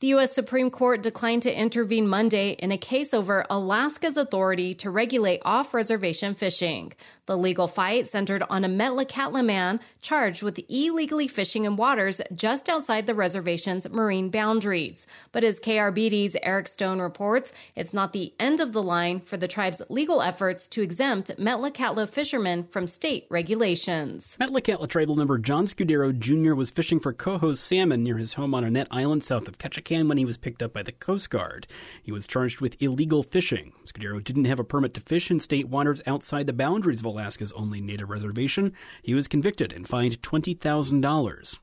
The U.S. Supreme Court declined to intervene Monday in a case over Alaska's authority to regulate off reservation fishing. The legal fight centered on a Metlakatla man charged with illegally fishing in waters just outside the reservation's marine boundaries. But as KRBD's Eric Stone reports, it's not the end of the line for the tribe's legal efforts to exempt Metlakatla fishermen from state regulations. Metlakatla tribal member John Scudero Jr. was fishing for coho salmon near his home on Annette Island south of Ketchikan when he was picked up by the Coast Guard. He was charged with illegal fishing. Scudero didn't have a permit to fish in state waters outside the boundaries of Alaska's only native reservation. He was convicted and fined $20,000.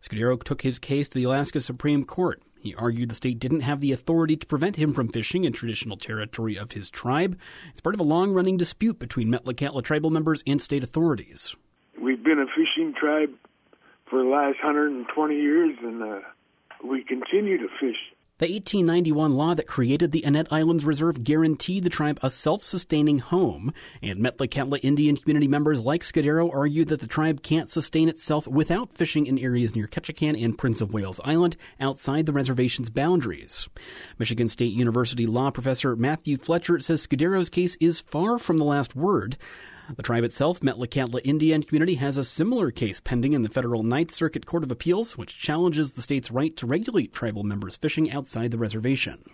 Scudero took his case to the Alaska Supreme Court. He argued the state didn't have the authority to prevent him from fishing in traditional territory of his tribe. It's part of a long running dispute between Metlakatla tribal members and state authorities. We've been a fishing tribe for the last 120 years, and uh, we continue to fish the 1891 law that created the Annette Islands Reserve guaranteed the tribe a self-sustaining home, and Metlakatla Indian community members like Scudero argue that the tribe can't sustain itself without fishing in areas near Ketchikan and Prince of Wales Island outside the reservation's boundaries. Michigan State University law professor Matthew Fletcher says Scudero's case is far from the last word. The tribe itself, Metlakatla Indian Community, has a similar case pending in the federal Ninth Circuit Court of Appeals, which challenges the state's right to regulate tribal members fishing outside the reservation.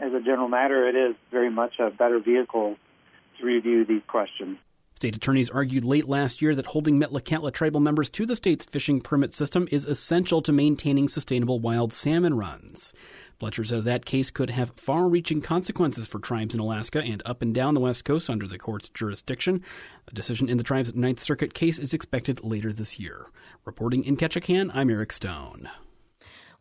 As a general matter, it is very much a better vehicle to review these questions. State attorneys argued late last year that holding Metlakatla tribal members to the state's fishing permit system is essential to maintaining sustainable wild salmon runs. Fletcher says that case could have far reaching consequences for tribes in Alaska and up and down the West Coast under the court's jurisdiction. A decision in the tribe's Ninth Circuit case is expected later this year. Reporting in Ketchikan, I'm Eric Stone.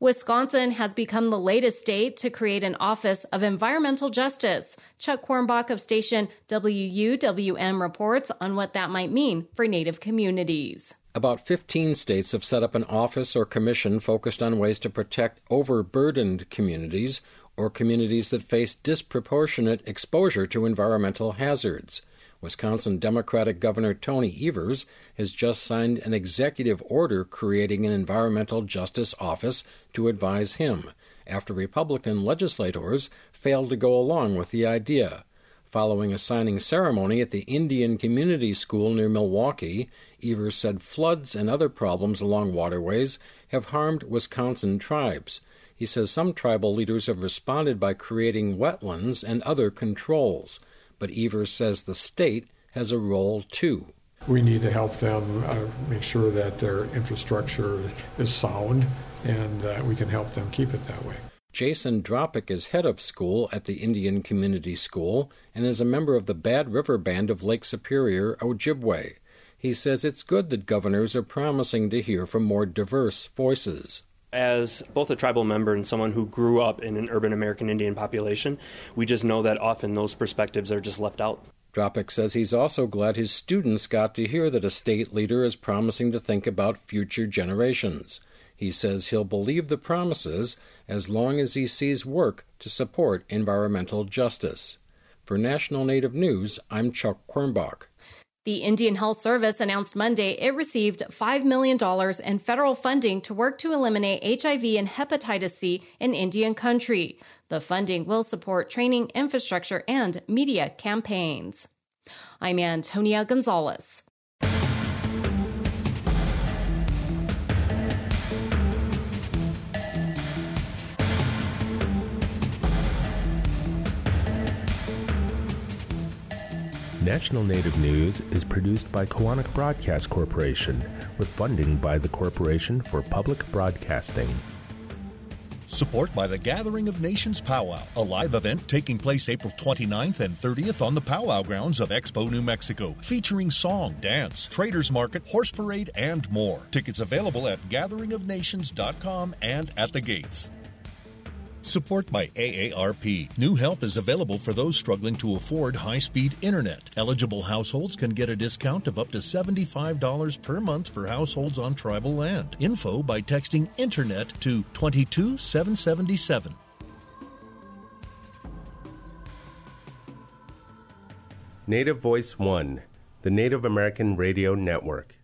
Wisconsin has become the latest state to create an Office of Environmental Justice. Chuck Quirmbach of station WUWM reports on what that might mean for Native communities. About 15 states have set up an office or commission focused on ways to protect overburdened communities or communities that face disproportionate exposure to environmental hazards. Wisconsin Democratic Governor Tony Evers has just signed an executive order creating an environmental justice office to advise him after Republican legislators failed to go along with the idea. Following a signing ceremony at the Indian Community School near Milwaukee, Evers said floods and other problems along waterways have harmed Wisconsin tribes. He says some tribal leaders have responded by creating wetlands and other controls but Evers says the state has a role too. We need to help them uh, make sure that their infrastructure is sound and uh, we can help them keep it that way. Jason Dropick is head of school at the Indian Community School and is a member of the Bad River Band of Lake Superior, Ojibwe. He says it's good that governors are promising to hear from more diverse voices as both a tribal member and someone who grew up in an urban American Indian population, we just know that often those perspectives are just left out. Dropick says he's also glad his students got to hear that a state leader is promising to think about future generations. He says he'll believe the promises as long as he sees work to support environmental justice. For National Native News, I'm Chuck Quirmbach. The Indian Health Service announced Monday it received $5 million in federal funding to work to eliminate HIV and hepatitis C in Indian country. The funding will support training, infrastructure, and media campaigns. I'm Antonia Gonzalez. National Native News is produced by Koahnic Broadcast Corporation with funding by the Corporation for Public Broadcasting. Support by the Gathering of Nations Powwow, a live event taking place April 29th and 30th on the powwow grounds of Expo, New Mexico, featuring song, dance, traders market, horse parade, and more. Tickets available at gatheringofnations.com and at the gates. Support by AARP. New help is available for those struggling to afford high speed internet. Eligible households can get a discount of up to $75 per month for households on tribal land. Info by texting Internet to 22777. Native Voice One, the Native American Radio Network.